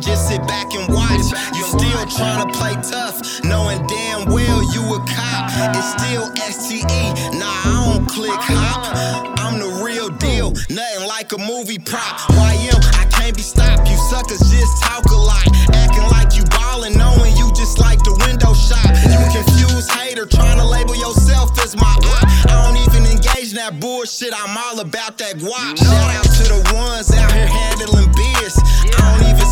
just sit back and watch. You still trying to play tough, knowing damn well you a cop. It's still STE, nah, I don't click hop. I'm the real deal, nothing like a movie prop. YM, I can't be stopped. You suckers just hater, trying to label yourself as my. I don't even engage in that bullshit, I'm all about that guap. Shout out to the ones out here handling biz. I don't even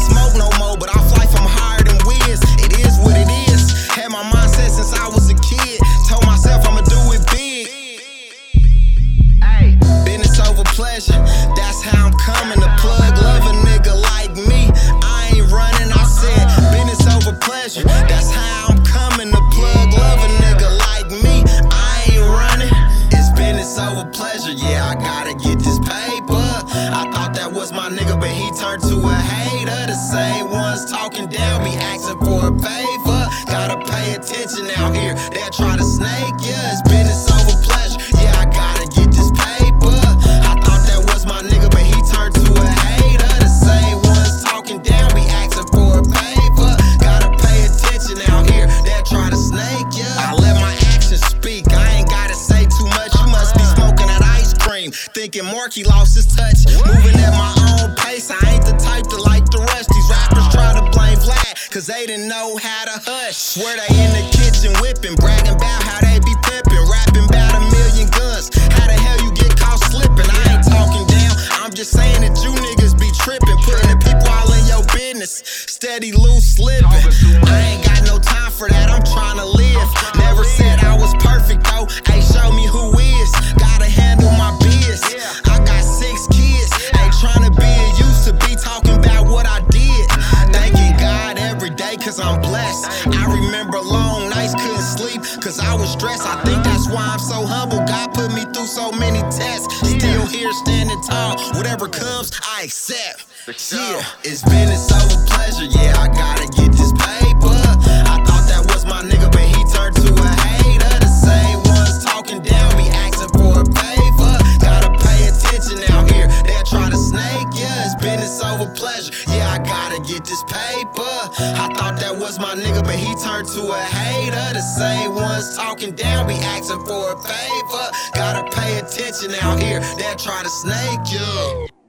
pleasure. Yeah, I gotta get this paper. I thought that was my nigga, but he turned to a hater. The same ones talking down me, asking for a favor. Gotta pay attention out here. They'll try to Thinking Markie lost his touch. Moving at my own pace. I ain't the type to like the rest. These rappers try to blame Vlad, cause they didn't know how to hush. Swear they in the kitchen whipping, bragging about how they be pimping, rapping about a million guns. How the hell you get caught slipping? I ain't talking down. I'm just saying that you niggas be tripping, putting the people all in your business. Steady loose slipping. I'm. I remember long nights couldn't sleep cause I was stressed. I think that's why I'm so humble. God put me through so many tests. Still here standing tall. Whatever comes, I accept. Yeah, it's business over pleasure. Yeah, I gotta get this paper. I thought that was my nigga, but he turned to a hater. The same ones talking down me, asking for a favor. Gotta pay attention out here. They'll try to snake ya. It's business over pleasure. Yeah, I gotta get this paper. I thought was my nigga, but he turned to a hater. The same ones talking down be asking for a favor. Gotta pay attention out here. They'll try to snake ya.